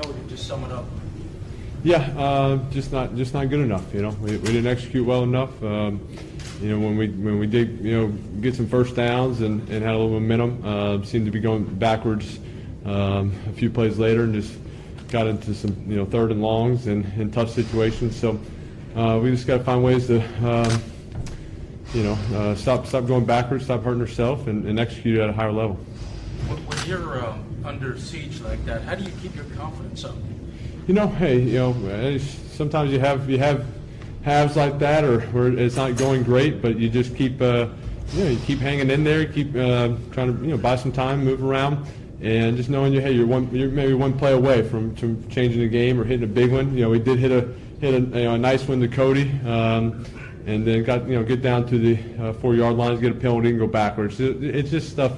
How would you just sum it up? Yeah, uh, just not just not good enough. You know, we, we didn't execute well enough. Um, you know, when we when we did you know get some first downs and, and had a little momentum, uh, seemed to be going backwards um, a few plays later and just got into some you know third and longs and, and tough situations. So uh, we just got to find ways to um, you know uh, stop stop going backwards, stop hurting ourselves, and, and execute at a higher level. When you're um, under siege like that, how do you keep your confidence up? You know, hey, you know, uh, sometimes you have you have halves like that, or where it's not going great, but you just keep, uh, you know, you keep hanging in there, keep uh, trying to, you know, buy some time, move around, and just knowing you, hey, you're one, you're maybe one play away from, from changing the game or hitting a big one. You know, we did hit a hit a, you know, a nice one to Cody, um, and then got you know get down to the uh, four yard lines, get a penalty, and go backwards. It, it's just stuff,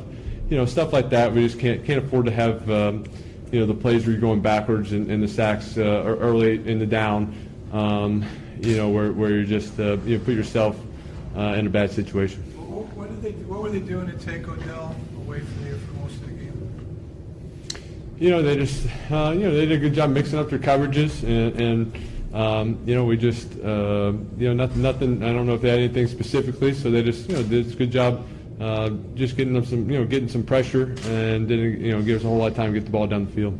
you know, stuff like that. We just can't can't afford to have. Um, you know the plays where you're going backwards and, and the sacks uh, early in the down, um, you know where, where you're just uh, you know, put yourself uh, in a bad situation. What, what, did they, what were they doing to take Odell away from you for most of the game? You know they just uh, you know they did a good job mixing up their coverages and. and um, you know, we just, uh, you know, nothing, nothing. I don't know if they had anything specifically, so they just, you know, did a good job uh, just getting them some, you know, getting some pressure and didn't, you know, give us a whole lot of time to get the ball down the field.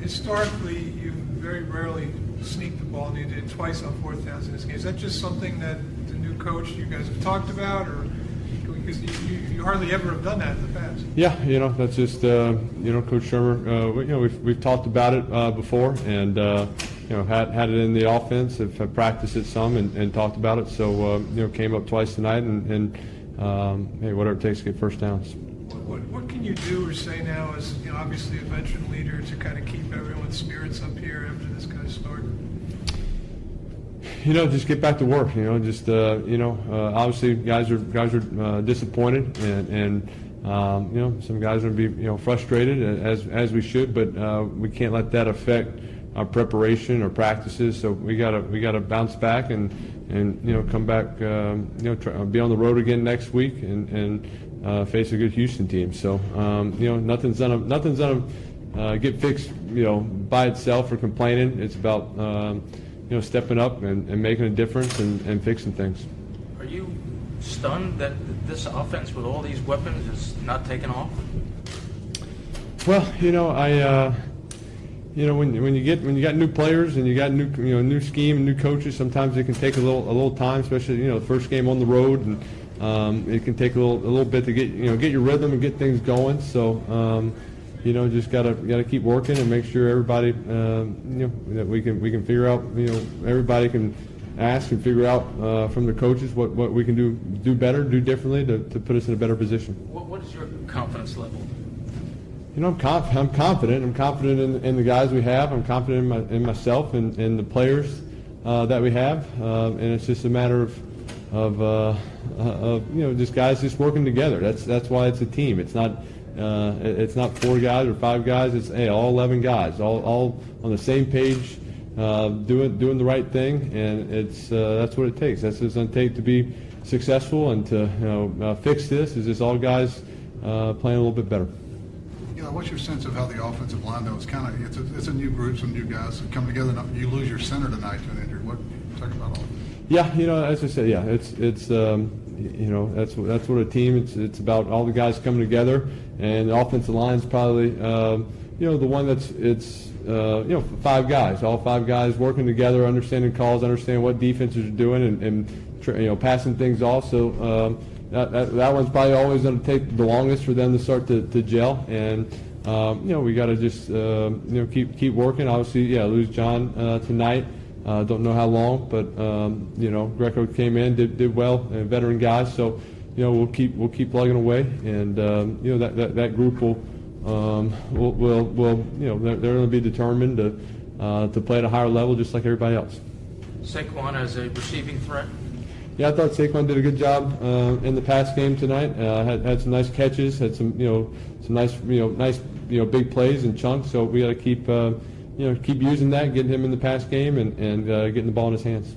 Historically, you very rarely sneak the ball, and you did twice on fourth downs in this game. Is that just something that the new coach you guys have talked about, or because you, you, you hardly ever have done that in the past? Yeah, you know, that's just, uh, you know, Coach Shurmur, uh, you know, we've, we've talked about it uh, before and, uh, you know, had, had it in the offense, have, have practiced it some and, and talked about it. So, uh, you know, came up twice tonight and, and um, hey, whatever it takes to get first downs. What, what, what can you do or say now as, you know, obviously a veteran leader to kind of keep everyone's spirits up here after this kind of start? You know, just get back to work. You know, just uh, you know, uh, obviously guys are guys are uh, disappointed, and, and um, you know, some guys are be you know frustrated as as we should, but uh, we can't let that affect our preparation or practices. So we gotta we gotta bounce back and and you know come back. Um, you know, try, be on the road again next week and and uh, face a good Houston team. So um, you know, nothing's gonna nothing's gonna uh, get fixed. You know, by itself or complaining. It's about um, you know, stepping up and, and making a difference and, and fixing things. Are you stunned that this offense with all these weapons is not taking off? Well, you know, I, uh, you know, when when you get when you got new players and you got new you know new scheme and new coaches, sometimes it can take a little a little time, especially you know the first game on the road, and um, it can take a little a little bit to get you know get your rhythm and get things going. So. Um, you know, just gotta gotta keep working and make sure everybody, um, you know, that we can we can figure out, you know, everybody can ask and figure out uh, from the coaches what, what we can do do better, do differently to, to put us in a better position. What, what is your confidence level? You know, I'm, conf- I'm confident. I'm confident in, in the guys we have. I'm confident in, my, in myself and, and the players uh, that we have. Uh, and it's just a matter of, of, uh, of, you know, just guys just working together. That's, that's why it's a team. It's not uh, it's not four guys or five guys. It's hey, all 11 guys, all, all on the same page, uh, doing doing the right thing, and it's uh, that's what it takes. That's what it's going to take to be successful and to you know uh, fix this. Is just all guys uh, playing a little bit better. You know, what's your sense of how the offensive line though? It's kind of it's a, it's a new group, some new guys that come together. And You lose your center tonight to an injury. What talk about all? Yeah, you know, as I said, yeah, it's it's um, you know that's that's what a team. It's it's about all the guys coming together, and the offensive line is probably um, you know the one that's it's uh, you know five guys, all five guys working together, understanding calls, understanding what defenses are doing, and, and you know passing things off. So um, that, that that one's probably always going to take the longest for them to start to, to gel, and um, you know we got to just uh, you know keep keep working. Obviously, yeah, lose John uh, tonight. Uh, don't know how long, but um, you know Greco came in, did did well, and veteran guys. So you know we'll keep we'll keep plugging away, and um, you know that, that, that group will um, will, will will you know they're, they're going to be determined to uh, to play at a higher level, just like everybody else. Saquon as a receiving threat. Yeah, I thought Saquon did a good job uh, in the pass game tonight. Uh, had had some nice catches, had some you know some nice you know nice you know big plays and chunks. So we got to keep uh, you know, keep using that, getting him in the pass game, and, and uh, getting the ball in his hands.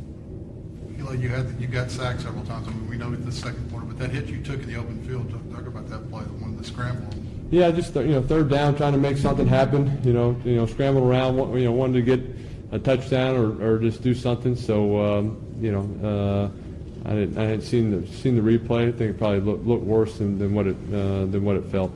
You know, you had you got sacked several times. I mean, we know it's the second quarter, but that hit you took in the open field. Talk about that play, the one the scramble. Yeah, just you know, third down, trying to make something happen. You know, you know, scramble around. You know, wanted to get a touchdown or, or just do something. So um, you know, uh, I didn't I hadn't seen the seen the replay. I think it probably looked, looked worse than, than what it uh, than what it felt.